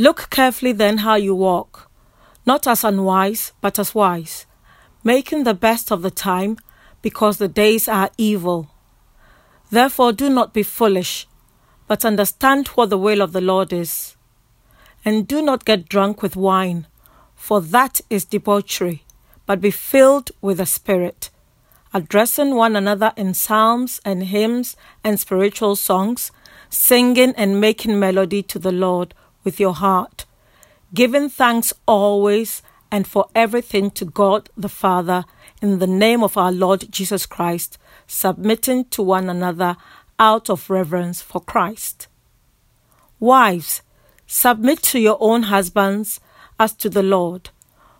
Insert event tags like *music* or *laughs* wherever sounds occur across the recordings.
Look carefully then how you walk, not as unwise, but as wise, making the best of the time, because the days are evil. Therefore, do not be foolish, but understand what the will of the Lord is. And do not get drunk with wine, for that is debauchery, but be filled with the Spirit, addressing one another in psalms and hymns and spiritual songs, singing and making melody to the Lord with your heart, giving thanks always and for everything to God the Father in the name of our Lord Jesus Christ, submitting to one another out of reverence for Christ. Wives, submit to your own husbands as to the Lord.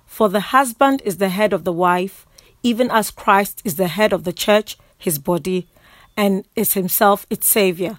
For the husband is the head of the wife, even as Christ is the head of the church, his body, and is himself its Saviour.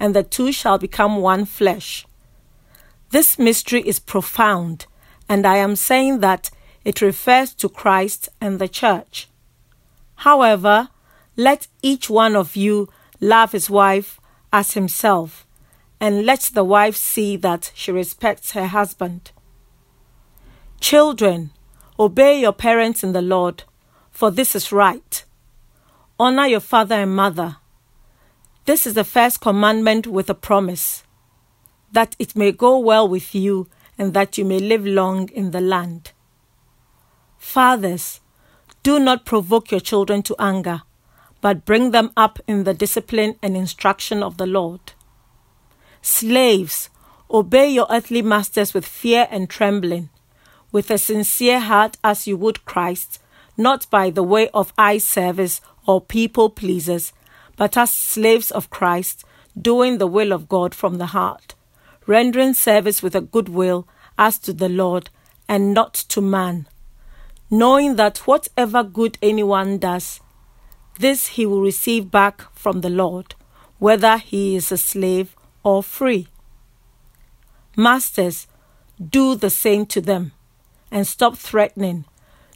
and the two shall become one flesh. This mystery is profound, and I am saying that it refers to Christ and the church. However, let each one of you love his wife as himself, and let the wife see that she respects her husband. Children, obey your parents in the Lord, for this is right. Honor your father and mother this is the first commandment with a promise that it may go well with you and that you may live long in the land. Fathers, do not provoke your children to anger, but bring them up in the discipline and instruction of the Lord. Slaves, obey your earthly masters with fear and trembling, with a sincere heart as you would Christ, not by the way of eye service or people pleasers but as slaves of Christ, doing the will of God from the heart, rendering service with a good will as to the Lord and not to man, knowing that whatever good anyone does, this he will receive back from the Lord, whether he is a slave or free. Masters, do the same to them, and stop threatening,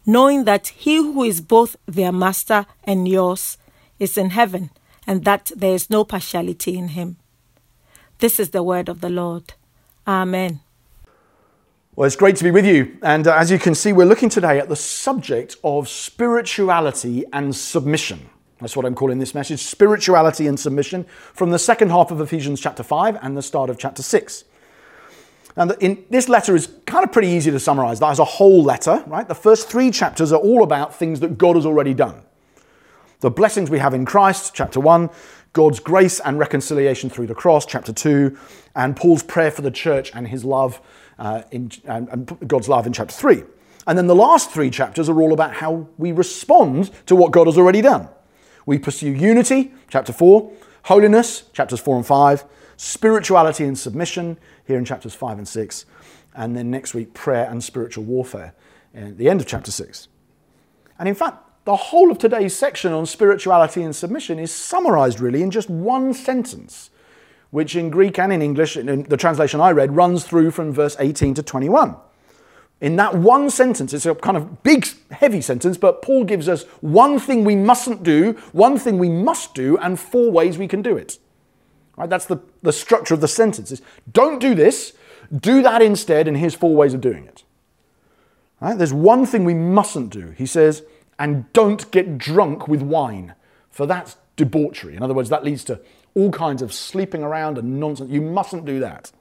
knowing that he who is both their master and yours is in heaven and that there is no partiality in him. This is the word of the Lord. Amen. Well, it's great to be with you. And uh, as you can see, we're looking today at the subject of spirituality and submission. That's what I'm calling this message spirituality and submission from the second half of Ephesians chapter 5 and the start of chapter 6. And in, this letter is kind of pretty easy to summarize. That is a whole letter, right? The first three chapters are all about things that God has already done the blessings we have in Christ, chapter 1, God's grace and reconciliation through the cross, chapter 2, and Paul's prayer for the church and his love, uh, in, and, and God's love in chapter 3. And then the last three chapters are all about how we respond to what God has already done. We pursue unity, chapter 4, holiness, chapters 4 and 5, spirituality and submission, here in chapters 5 and 6, and then next week, prayer and spiritual warfare, at the end of chapter 6. And in fact, the whole of today's section on spirituality and submission is summarized really in just one sentence, which in Greek and in English, in the translation I read, runs through from verse 18 to 21. In that one sentence, it's a kind of big, heavy sentence, but Paul gives us one thing we mustn't do, one thing we must do, and four ways we can do it. Right? That's the, the structure of the sentence. Is don't do this, do that instead, and here's four ways of doing it. Right? There's one thing we mustn't do. He says, and don't get drunk with wine, for that's debauchery. In other words, that leads to all kinds of sleeping around and nonsense. You mustn't do that.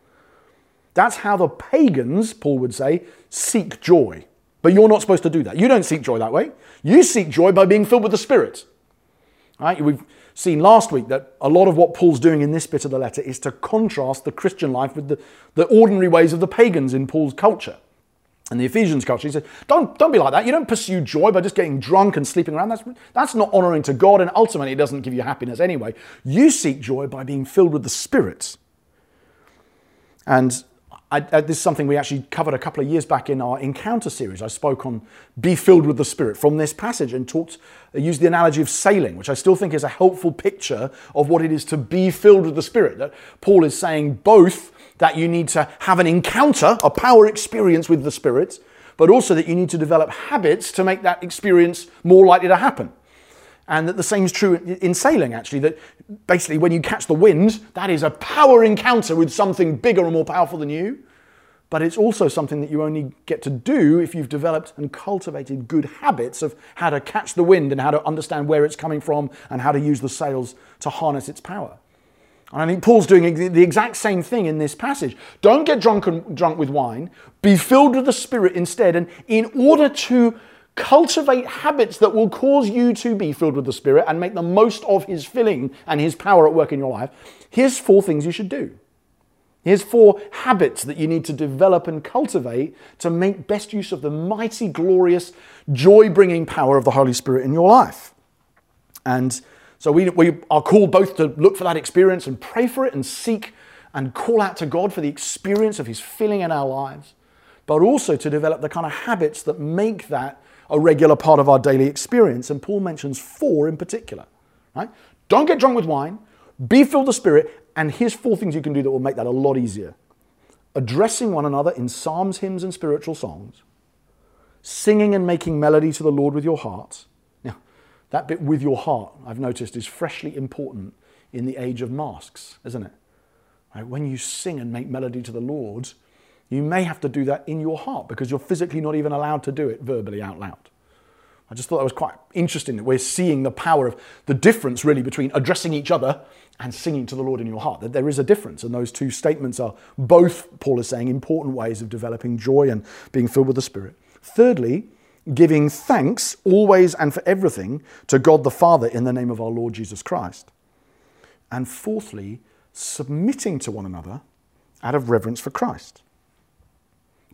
That's how the pagans, Paul would say, seek joy. But you're not supposed to do that. You don't seek joy that way. You seek joy by being filled with the Spirit. Right? We've seen last week that a lot of what Paul's doing in this bit of the letter is to contrast the Christian life with the, the ordinary ways of the pagans in Paul's culture and the Ephesians culture. He said, don't, don't be like that. You don't pursue joy by just getting drunk and sleeping around. That's, that's not honoring to God, and ultimately it doesn't give you happiness anyway. You seek joy by being filled with the Spirit. And I, I, this is something we actually covered a couple of years back in our encounter series. I spoke on be filled with the Spirit from this passage and talked, uh, used the analogy of sailing, which I still think is a helpful picture of what it is to be filled with the Spirit. That Paul is saying both that you need to have an encounter, a power experience with the Spirit, but also that you need to develop habits to make that experience more likely to happen. And that the same is true in sailing, actually, that basically when you catch the wind, that is a power encounter with something bigger and more powerful than you. But it's also something that you only get to do if you've developed and cultivated good habits of how to catch the wind and how to understand where it's coming from and how to use the sails to harness its power. And I think Paul's doing the exact same thing in this passage. Don't get drunk, and, drunk with wine, be filled with the Spirit instead. And in order to cultivate habits that will cause you to be filled with the Spirit and make the most of His filling and His power at work in your life, here's four things you should do. Here's four habits that you need to develop and cultivate to make best use of the mighty, glorious, joy bringing power of the Holy Spirit in your life. And so we, we are called both to look for that experience and pray for it and seek and call out to God for the experience of His filling in our lives, but also to develop the kind of habits that make that a regular part of our daily experience. And Paul mentions four in particular. Right? Don't get drunk with wine, be filled with the Spirit, and here's four things you can do that will make that a lot easier addressing one another in psalms, hymns, and spiritual songs, singing and making melody to the Lord with your heart that bit with your heart, I've noticed, is freshly important in the age of masks, isn't it? Right? When you sing and make melody to the Lord, you may have to do that in your heart because you're physically not even allowed to do it verbally out loud. I just thought that was quite interesting that we're seeing the power of the difference really between addressing each other and singing to the Lord in your heart. That there is a difference, and those two statements are both, Paul is saying, important ways of developing joy and being filled with the Spirit. Thirdly, giving thanks always and for everything to God the Father in the name of our Lord Jesus Christ. And fourthly, submitting to one another out of reverence for Christ.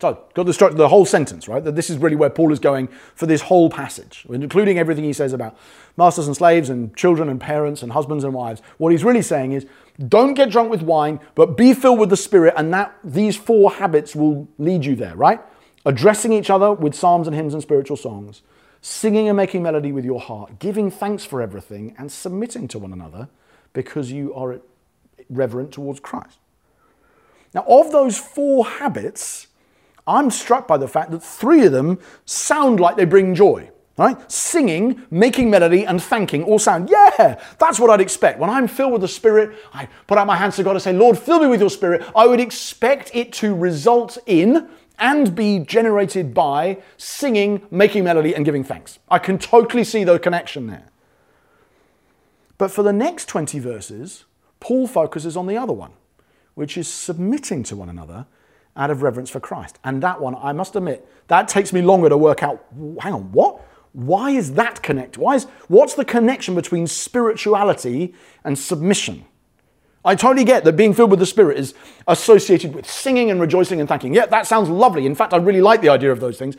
So, got the structure, the whole sentence, right? That this is really where Paul is going for this whole passage, including everything he says about masters and slaves and children and parents and husbands and wives. What he's really saying is, don't get drunk with wine, but be filled with the Spirit, and that these four habits will lead you there, right? Addressing each other with psalms and hymns and spiritual songs, singing and making melody with your heart, giving thanks for everything, and submitting to one another because you are reverent towards Christ. Now, of those four habits, I'm struck by the fact that three of them sound like they bring joy. Right? Singing, making melody, and thanking all sound, yeah, that's what I'd expect. When I'm filled with the Spirit, I put out my hands to God and say, Lord, fill me with your Spirit. I would expect it to result in and be generated by singing, making melody, and giving thanks. I can totally see the connection there. But for the next 20 verses, Paul focuses on the other one, which is submitting to one another out of reverence for Christ. And that one, I must admit, that takes me longer to work out. Hang on, what? Why is that connect? Why is what's the connection between spirituality and submission? I totally get that being filled with the Spirit is associated with singing and rejoicing and thanking. Yeah, that sounds lovely. In fact, I really like the idea of those things.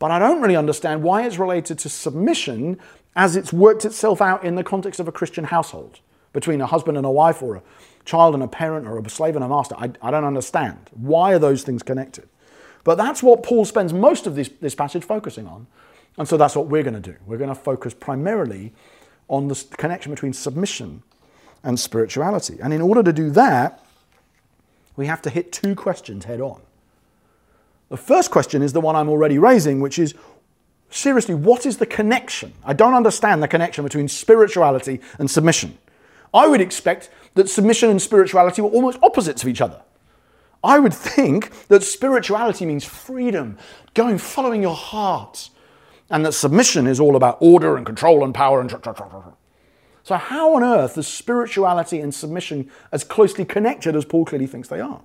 But I don't really understand why it's related to submission as it's worked itself out in the context of a Christian household between a husband and a wife or a child and a parent or a slave and a master. I, I don't understand. Why are those things connected? But that's what Paul spends most of this, this passage focusing on. And so that's what we're going to do. We're going to focus primarily on the connection between submission and spirituality. And in order to do that, we have to hit two questions head on. The first question is the one I'm already raising, which is seriously, what is the connection? I don't understand the connection between spirituality and submission. I would expect that submission and spirituality were almost opposites of each other. I would think that spirituality means freedom, going, following your heart, and that submission is all about order and control and power and. Tra, tra, tra, so, how on earth is spirituality and submission as closely connected as Paul clearly thinks they are?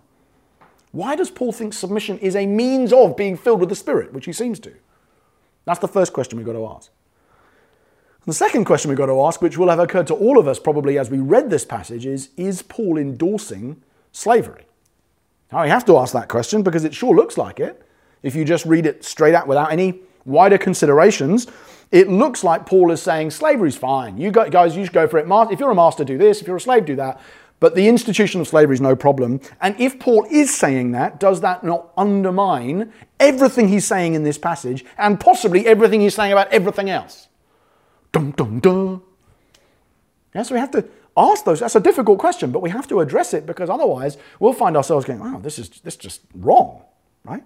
Why does Paul think submission is a means of being filled with the Spirit, which he seems to? That's the first question we've got to ask. The second question we've got to ask, which will have occurred to all of us probably as we read this passage, is Is Paul endorsing slavery? Now, we have to ask that question because it sure looks like it. If you just read it straight out without any wider considerations, it looks like Paul is saying slavery's fine. You guys, you should go for it. If you're a master, do this. If you're a slave, do that. But the institution of slavery is no problem. And if Paul is saying that, does that not undermine everything he's saying in this passage and possibly everything he's saying about everything else? Dum, dum, dum. Yeah, so we have to ask those. That's a difficult question, but we have to address it because otherwise we'll find ourselves going, wow, this is, this is just wrong, right?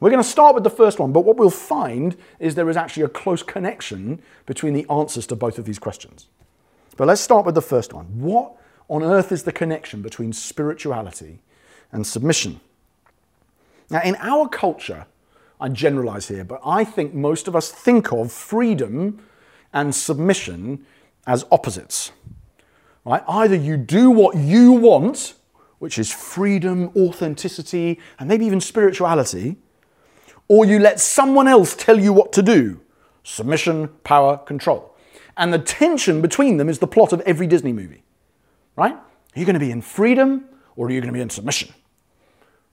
We're going to start with the first one, but what we'll find is there is actually a close connection between the answers to both of these questions. But let's start with the first one. What on earth is the connection between spirituality and submission? Now, in our culture, I generalize here, but I think most of us think of freedom and submission as opposites. Right? Either you do what you want, which is freedom, authenticity, and maybe even spirituality, or you let someone else tell you what to do submission, power, control. And the tension between them is the plot of every Disney movie. Right? Are you going to be in freedom or are you going to be in submission?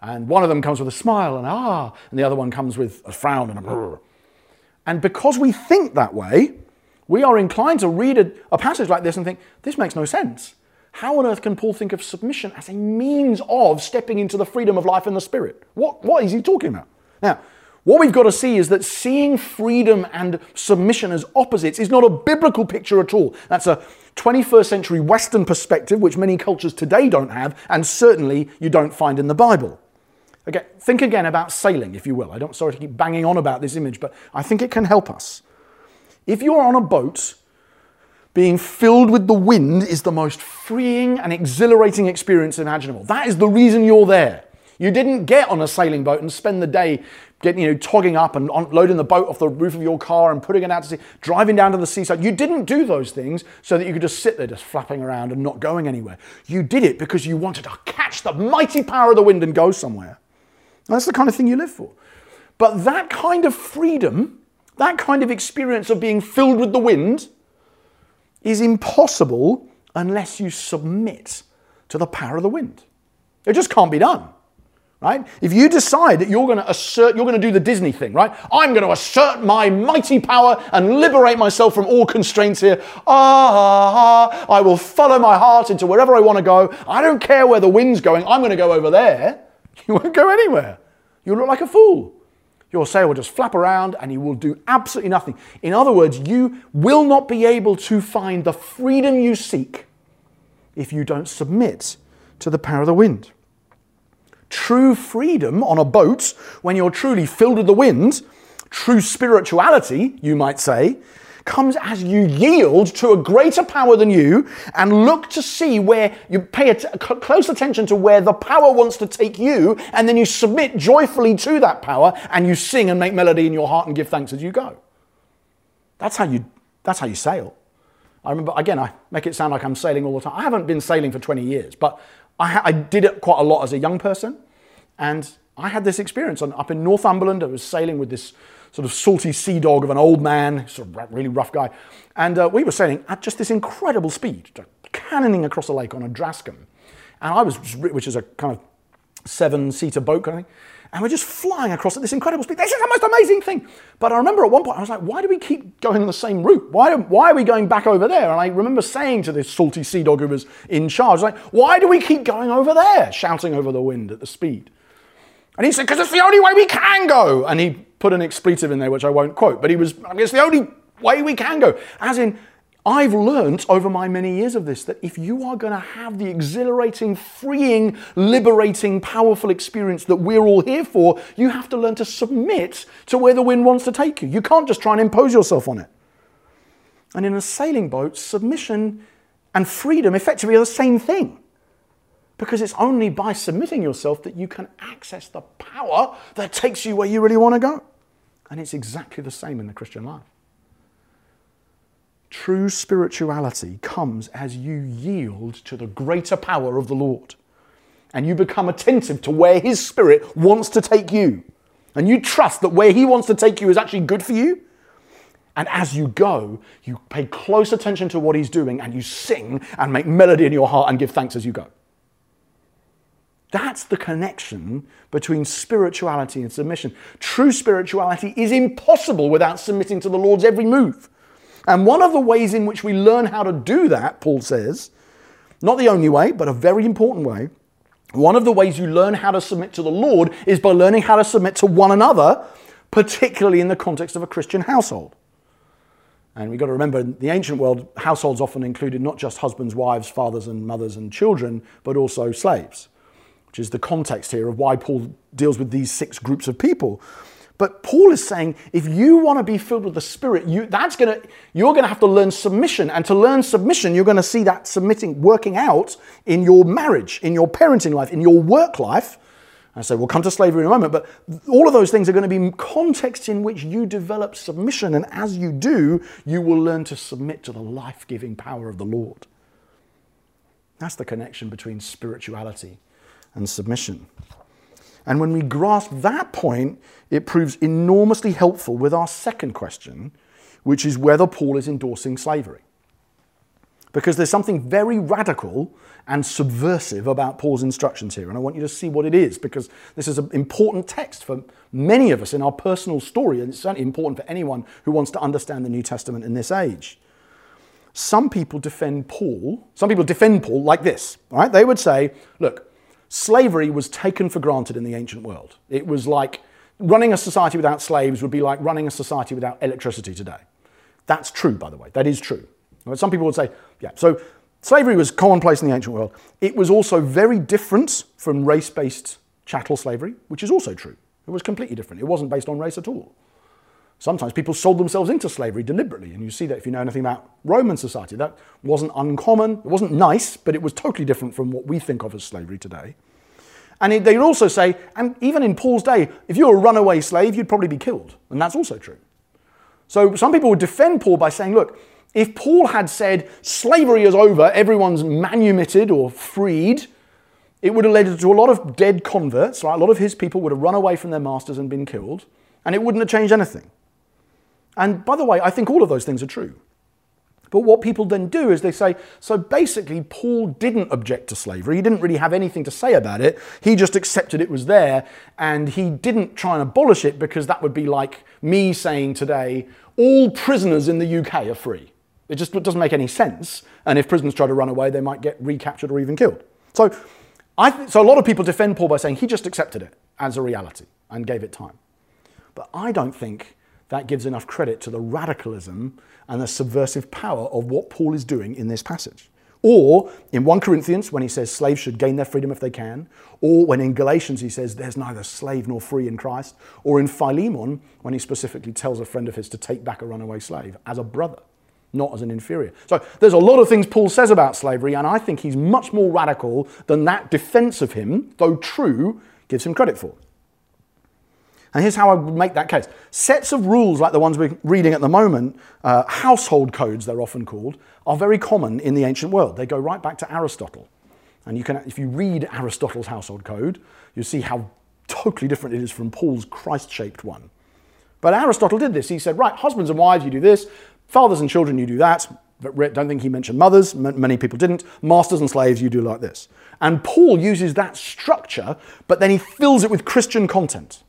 And one of them comes with a smile and ah, and the other one comes with a frown and a brr. And because we think that way, we are inclined to read a, a, passage like this and think, this makes no sense. How on earth can Paul think of submission as a means of stepping into the freedom of life in the Spirit? What, what is he talking about? Now, what we've got to see is that seeing freedom and submission as opposites is not a biblical picture at all. That's a 21st century Western perspective, which many cultures today don't have, and certainly you don't find in the Bible. Okay, think again about sailing, if you will. I don't sorry to keep banging on about this image, but I think it can help us. If you're on a boat, being filled with the wind is the most freeing and exhilarating experience imaginable. That is the reason you're there. You didn't get on a sailing boat and spend the day getting, you know, togging up and loading the boat off the roof of your car and putting it out to sea, driving down to the seaside. You didn't do those things so that you could just sit there just flapping around and not going anywhere. You did it because you wanted to catch the mighty power of the wind and go somewhere. That's the kind of thing you live for. But that kind of freedom, that kind of experience of being filled with the wind, is impossible unless you submit to the power of the wind. It just can't be done. Right? If you decide that you're going to assert, you're going to do the Disney thing, right? I'm going to assert my mighty power and liberate myself from all constraints here. Ah, I will follow my heart into wherever I want to go. I don't care where the wind's going. I'm going to go over there. *laughs* You won't go anywhere. You'll look like a fool. Your sail will just flap around and you will do absolutely nothing. In other words, you will not be able to find the freedom you seek if you don't submit to the power of the wind. True freedom on a boat, when you're truly filled with the wind, true spirituality, you might say, comes as you yield to a greater power than you and look to see where you pay close attention to where the power wants to take you, and then you submit joyfully to that power and you sing and make melody in your heart and give thanks as you go. That's how you, that's how you sail. I remember, again, I make it sound like I'm sailing all the time. I haven't been sailing for 20 years, but I, I did it quite a lot as a young person. And I had this experience on, up in Northumberland. I was sailing with this sort of salty sea dog of an old man, sort of really rough guy. And uh, we were sailing at just this incredible speed, cannoning across the lake on a Drascombe. And I was, which is a kind of seven seater boat kind of thing. And we're just flying across at this incredible speed. This is the most amazing thing. But I remember at one point, I was like, why do we keep going on the same route? Why, why are we going back over there? And I remember saying to this salty sea dog who was in charge, like, why do we keep going over there? Shouting over the wind at the speed. And he said, because it's the only way we can go. And he put an expletive in there, which I won't quote, but he was, I mean, it's the only way we can go. As in, I've learnt over my many years of this that if you are going to have the exhilarating, freeing, liberating, powerful experience that we're all here for, you have to learn to submit to where the wind wants to take you. You can't just try and impose yourself on it. And in a sailing boat, submission and freedom effectively are the same thing. Because it's only by submitting yourself that you can access the power that takes you where you really want to go. And it's exactly the same in the Christian life. True spirituality comes as you yield to the greater power of the Lord. and you become attentive to where His Spirit wants to take you, and you trust that where He wants to take you is actually good for you, and as you go, you pay close attention to what He's doing and you sing and make melody in your heart and give thanks as you go. That's the connection between spirituality and submission. True spirituality is impossible without submitting to the Lord's every move. And one of the ways in which we learn how to do that, Paul says, not the only way, but a very important way, one of the ways you learn how to submit to the Lord is by learning how to submit to one another, particularly in the context of a Christian household. And we've got to remember, in the ancient world, households often included not just husbands, wives, fathers, and mothers and children, but also slaves, which is the context here of why Paul deals with these six groups of people. But Paul is saying, if you want to be filled with the Spirit, you, that's gonna, you're going to have to learn submission. And to learn submission, you're going to see that submitting, working out in your marriage, in your parenting life, in your work life. I say we'll come to slavery in a moment, but all of those things are going to be contexts in which you develop submission. And as you do, you will learn to submit to the life giving power of the Lord. That's the connection between spirituality and submission. And when we grasp that point, it proves enormously helpful with our second question, which is whether Paul is endorsing slavery. Because there's something very radical and subversive about Paul's instructions here, and I want you to see what it is, because this is an important text for many of us in our personal story, and it's certainly important for anyone who wants to understand the New Testament in this age. Some people defend Paul, some people defend Paul like this, right? They would say, look, slavery was taken for granted in the ancient world. It was like running a society without slaves would be like running a society without electricity today. That's true, by the way. That is true. Some people would say, yeah, so slavery was commonplace in the ancient world. It was also very different from race based chattel slavery, which is also true. It was completely different. It wasn't based on race at all. Sometimes people sold themselves into slavery deliberately, and you see that if you know anything about Roman society. That wasn't uncommon, it wasn't nice, but it was totally different from what we think of as slavery today. And they would also say, and even in Paul's day, if you were a runaway slave, you'd probably be killed. And that's also true. So some people would defend Paul by saying, look, if Paul had said slavery is over, everyone's manumitted or freed, it would have led to a lot of dead converts, right? A lot of his people would have run away from their masters and been killed, and it wouldn't have changed anything. And by the way, I think all of those things are true. But what people then do is they say, so basically, Paul didn't object to slavery. He didn't really have anything to say about it. He just accepted it was there and he didn't try and abolish it because that would be like me saying today, all prisoners in the UK are free. It just doesn't make any sense. And if prisoners try to run away, they might get recaptured or even killed. So, I so a lot of people defend Paul by saying he just accepted it as a reality and gave it time. But I don't think that gives enough credit to the radicalism and the subversive power of what Paul is doing in this passage. Or in 1 Corinthians, when he says slaves should gain their freedom if they can, or when in Galatians he says there's neither slave nor free in Christ, or in Philemon, when he specifically tells a friend of his to take back a runaway slave as a brother, not as an inferior. So there's a lot of things Paul says about slavery, and I think he's much more radical than that defense of him, though true, gives him credit for. And here's how I would make that case. Sets of rules like the ones we're reading at the moment, uh, household codes they're often called, are very common in the ancient world. They go right back to Aristotle. And you can, if you read Aristotle's household code, you see how totally different it is from Paul's Christ-shaped one. But Aristotle did this. He said, right, husbands and wives, you do this. Fathers and children, you do that. But don't think he mentioned mothers. Many people didn't. Masters and slaves, you do like this. And Paul uses that structure, but then he fills it with Christian content.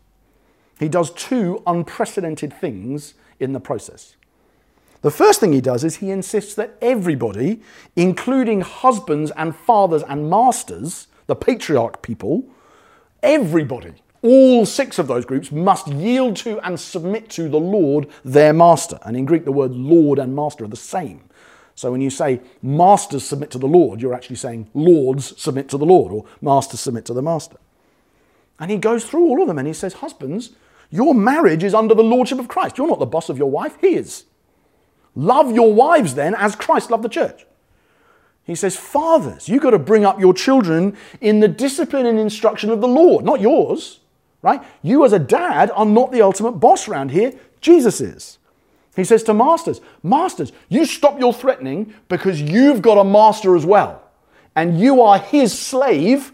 He does two unprecedented things in the process. The first thing he does is he insists that everybody, including husbands and fathers and masters, the patriarch people, everybody, all six of those groups must yield to and submit to the Lord, their master. And in Greek, the word Lord and master are the same. So when you say masters submit to the Lord, you're actually saying lords submit to the Lord or masters submit to the master. And he goes through all of them and he says, Husbands, your marriage is under the lordship of Christ. You're not the boss of your wife, he is. Love your wives then as Christ loved the church. He says, Fathers, you've got to bring up your children in the discipline and instruction of the Lord, not yours, right? You as a dad are not the ultimate boss around here. Jesus is. He says to masters, Masters, you stop your threatening because you've got a master as well. And you are his slave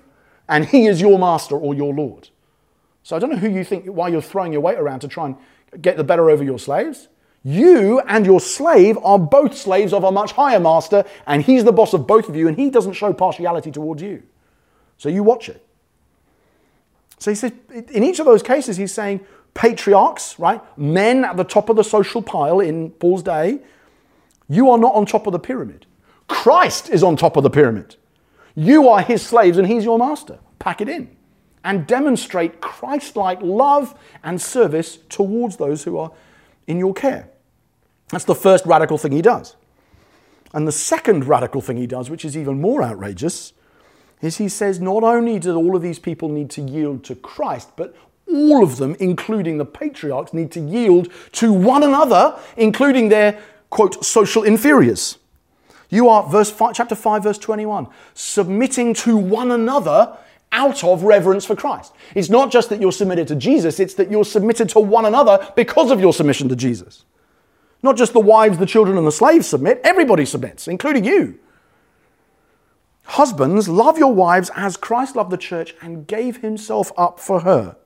and he is your master or your Lord. So I don't know who you think, why you're throwing your weight around to try and get the better over your slaves. You and your slave are both slaves of a much higher master, and he's the boss of both of you, and he doesn't show partiality towards you. So you watch it. So he says, in each of those cases, he's saying patriarchs, right? Men at the top of the social pile in Paul's day, you are not on top of the pyramid. Christ is on top of the pyramid. You are his slaves and he's your master. Pack it in and demonstrate Christ like love and service towards those who are in your care. That's the first radical thing he does. And the second radical thing he does, which is even more outrageous, is he says not only do all of these people need to yield to Christ, but all of them, including the patriarchs, need to yield to one another, including their quote social inferiors. You are, verse five, chapter 5, verse 21, submitting to one another out of reverence for Christ. It's not just that you're submitted to Jesus, it's that you're submitted to one another because of your submission to Jesus. Not just the wives, the children, and the slaves submit, everybody submits, including you. Husbands, love your wives as Christ loved the church and gave himself up for her.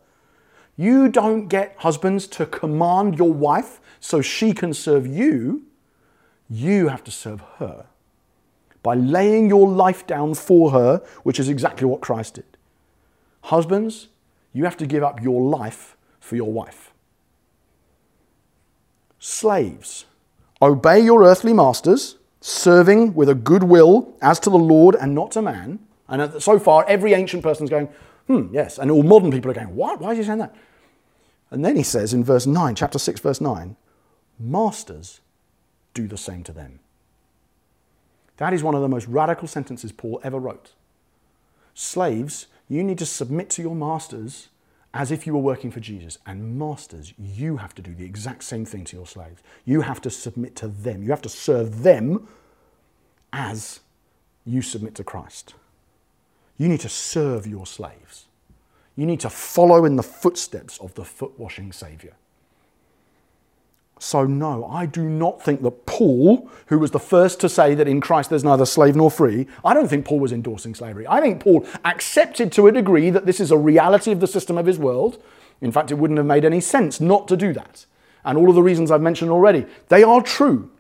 You don't get husbands to command your wife so she can serve you. You have to serve her by laying your life down for her, which is exactly what Christ did. Husbands, you have to give up your life for your wife. Slaves, obey your earthly masters, serving with a good will as to the Lord and not to man. And so far, every ancient person is going, hmm, yes. And all modern people are going, what? Why is he saying that? And then he says in verse 9, chapter 6, verse 9, masters, do the same to them. That is one of the most radical sentences Paul ever wrote. Slaves, you need to submit to your masters as if you were working for Jesus. And masters, you have to do the exact same thing to your slaves. You have to submit to them. You have to serve them as you submit to Christ. You need to serve your slaves. You need to follow in the footsteps of the foot washing Saviour. So, no, I do not think that Paul, who was the first to say that in Christ there's neither slave nor free, I don't think Paul was endorsing slavery. I think Paul accepted to a degree that this is a reality of the system of his world. In fact, it wouldn't have made any sense not to do that. And all of the reasons I've mentioned already, they are true.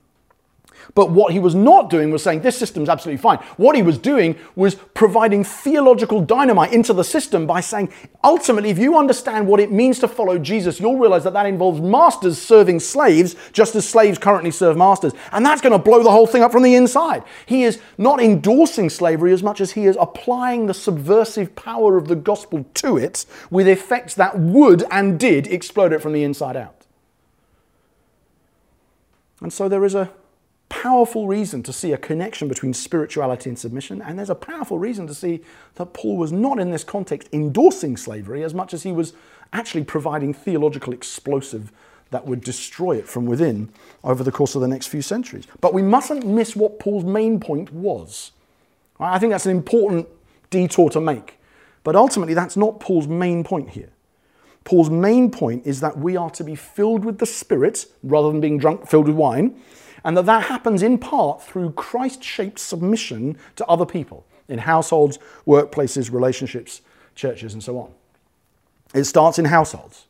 But what he was not doing was saying this system's absolutely fine. What he was doing was providing theological dynamite into the system by saying, ultimately, if you understand what it means to follow Jesus, you'll realize that that involves masters serving slaves just as slaves currently serve masters. And that's going to blow the whole thing up from the inside. He is not endorsing slavery as much as he is applying the subversive power of the gospel to it with effects that would and did explode it from the inside out. And so there is a powerful reason to see a connection between spirituality and submission, and there's a powerful reason to see that Paul was not in this context endorsing slavery as much as he was actually providing theological explosive that would destroy it from within over the course of the next few centuries. But we mustn't miss what Paul's main point was. I think that's an important detour to make. But ultimately, that's not Paul's main point here. Paul's main point is that we are to be filled with the Spirit rather than being drunk, filled with wine, and that that happens in part through Christ shaped submission to other people in households, workplaces, relationships, churches, and so on. It starts in households.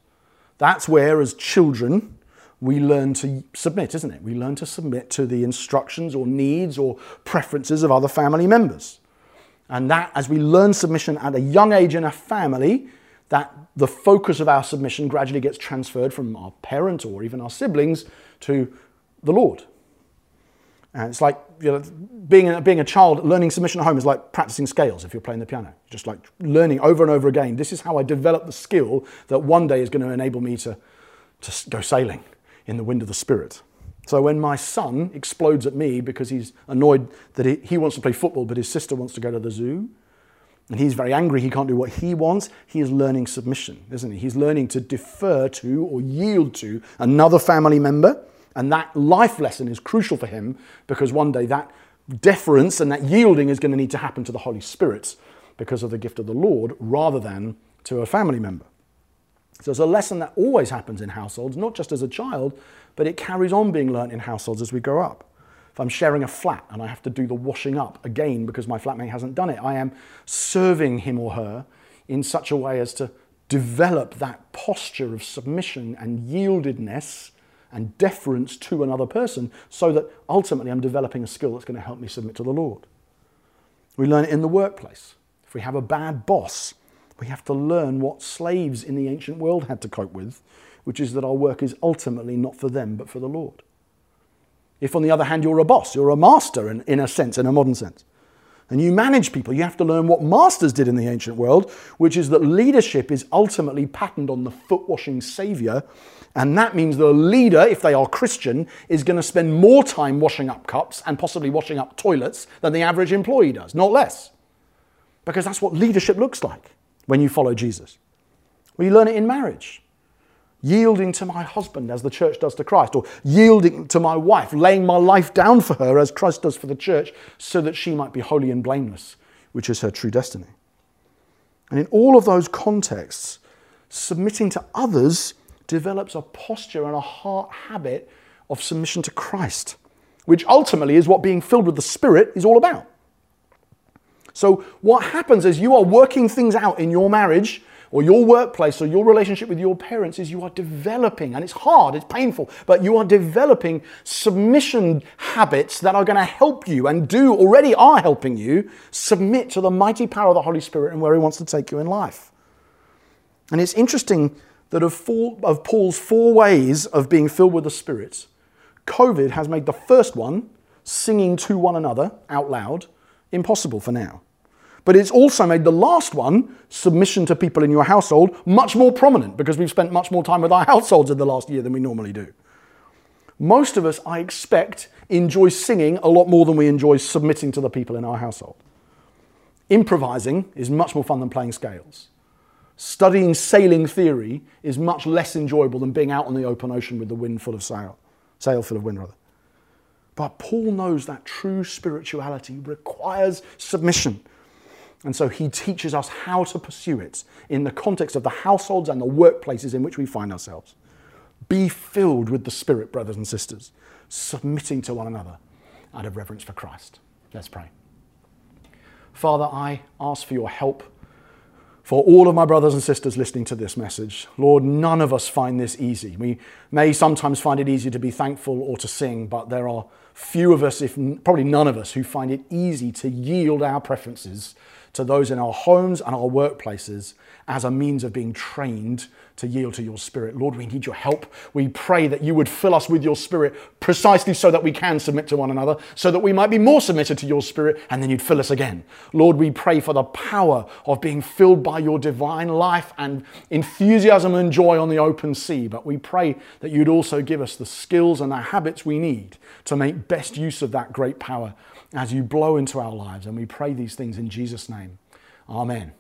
That's where, as children, we learn to submit, isn't it? We learn to submit to the instructions or needs or preferences of other family members. And that, as we learn submission at a young age in a family, that the focus of our submission gradually gets transferred from our parent or even our siblings to the Lord. And it's like you know, being, a, being a child, learning submission at home is like practicing scales if you're playing the piano. Just like learning over and over again. This is how I develop the skill that one day is going to enable me to, to go sailing in the wind of the Spirit. So when my son explodes at me because he's annoyed that he, he wants to play football but his sister wants to go to the zoo, and he's very angry he can't do what he wants, he is learning submission, isn't he? He's learning to defer to or yield to another family member and that life lesson is crucial for him because one day that deference and that yielding is going to need to happen to the Holy Spirit because of the gift of the Lord rather than to a family member. So it's a lesson that always happens in households, not just as a child, but it carries on being learnt in households as we grow up. If I'm sharing a flat and I have to do the washing up again because my flatmate hasn't done it, I am serving him or her in such a way as to develop that posture of submission and yieldedness and deference to another person so that ultimately I'm developing a skill that's going to help me submit to the Lord. We learn it in the workplace. If we have a bad boss, we have to learn what slaves in the ancient world had to cope with, which is that our work is ultimately not for them but for the Lord. If, on the other hand, you're a boss, you're a master in, in a sense, in a modern sense, and you manage people, you have to learn what masters did in the ancient world, which is that leadership is ultimately patterned on the foot washing savior. And that means the leader, if they are Christian, is going to spend more time washing up cups and possibly washing up toilets than the average employee does, not less. Because that's what leadership looks like when you follow Jesus. Well, learn it in marriage yielding to my husband as the church does to Christ, or yielding to my wife, laying my life down for her as Christ does for the church, so that she might be holy and blameless, which is her true destiny. And in all of those contexts, submitting to others develops a posture and a heart habit of submission to Christ, which ultimately is what being filled with the Spirit is all about. So, what happens is you are working things out in your marriage or your workplace or your relationship with your parents is you are developing, and it's hard, it's painful, but you are developing submission habits that are going to help you and do already are helping you submit to the mighty power of the Holy Spirit and where He wants to take you in life. And it's interesting that of, four, of Paul's four ways of being filled with the Spirit, COVID has made the first one, singing to one another out loud, impossible for now. But it's also made the last one, submission to people in your household, much more prominent because we've spent much more time with our households in the last year than we normally do. Most of us, I expect, enjoy singing a lot more than we enjoy submitting to the people in our household. Improvising is much more fun than playing scales. Studying sailing theory is much less enjoyable than being out on the open ocean with the wind full of sail, sail full of wind rather. But Paul knows that true spirituality requires submission. And so he teaches us how to pursue it in the context of the households and the workplaces in which we find ourselves. Be filled with the Spirit, brothers and sisters, submitting to one another out of reverence for Christ. Let's pray. Father, I ask for your help for all of my brothers and sisters listening to this message. Lord, none of us find this easy. We may sometimes find it easy to be thankful or to sing, but there are few of us, if probably none of us, who find it easy to yield our preferences to those in our homes and our workplaces as a means of being trained to yield to your spirit. Lord, we need your help. We pray that you would fill us with your spirit precisely so that we can submit to one another, so that we might be more submitted to your spirit, and then you'd fill us again. Lord, we pray for the power of being filled by your divine life and enthusiasm and joy on the open sea. But we pray that you'd also give us the skills and the habits we need to make best use of that great power as you blow into our lives. And we pray these things in Jesus' name. Amen.